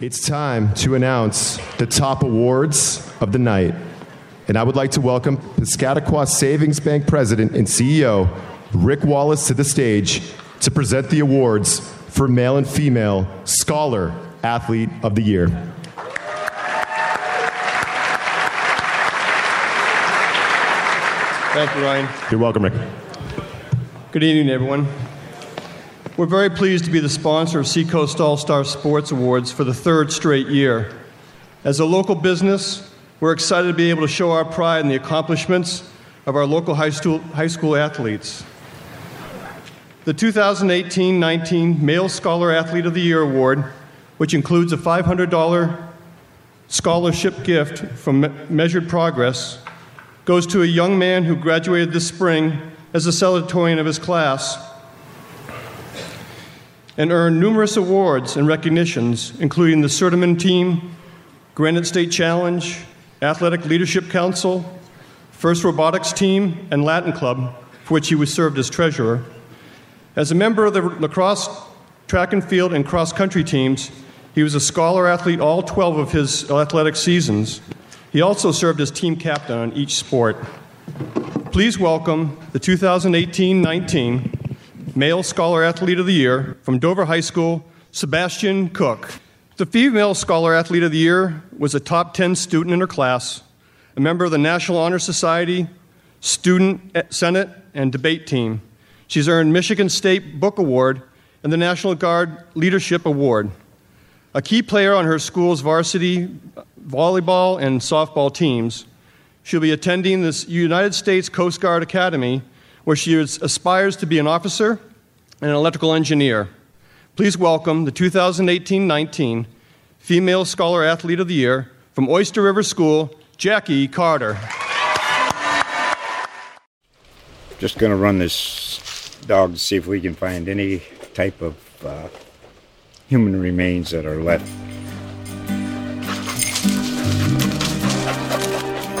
It's time to announce the top awards of the night. And I would like to welcome Piscataqua Savings Bank President and CEO Rick Wallace to the stage to present the awards for male and female Scholar Athlete of the Year. Thank you, Ryan. You're welcome, Rick. Good evening, everyone. We're very pleased to be the sponsor of Seacoast All Star Sports Awards for the third straight year. As a local business, we're excited to be able to show our pride in the accomplishments of our local high school, high school athletes. The 2018 19 Male Scholar Athlete of the Year Award, which includes a $500 scholarship gift from Me- Measured Progress, goes to a young man who graduated this spring as a salutatorian of his class and earned numerous awards and recognitions, including the Certamen Team, Granite State Challenge, Athletic Leadership Council, First Robotics Team, and Latin Club, for which he was served as treasurer. As a member of the lacrosse, track and field, and cross country teams, he was a scholar athlete all 12 of his athletic seasons. He also served as team captain on each sport. Please welcome the 2018 19 Male Scholar Athlete of the Year from Dover High School, Sebastian Cook. The female Scholar Athlete of the Year was a top 10 student in her class, a member of the National Honor Society, Student eh, Senate, and debate team. She's earned Michigan State Book Award and the National Guard Leadership Award. A key player on her school's varsity eh, volleyball and softball teams. She'll be attending the United States Coast Guard Academy, where she is, aspires to be an officer and an electrical engineer. Please welcome the 2018 19 Female Scholar Athlete of the Year from Oyster River School, Jackie Carter. Just going to run this dog to see if we can find any type of uh, human remains that are left.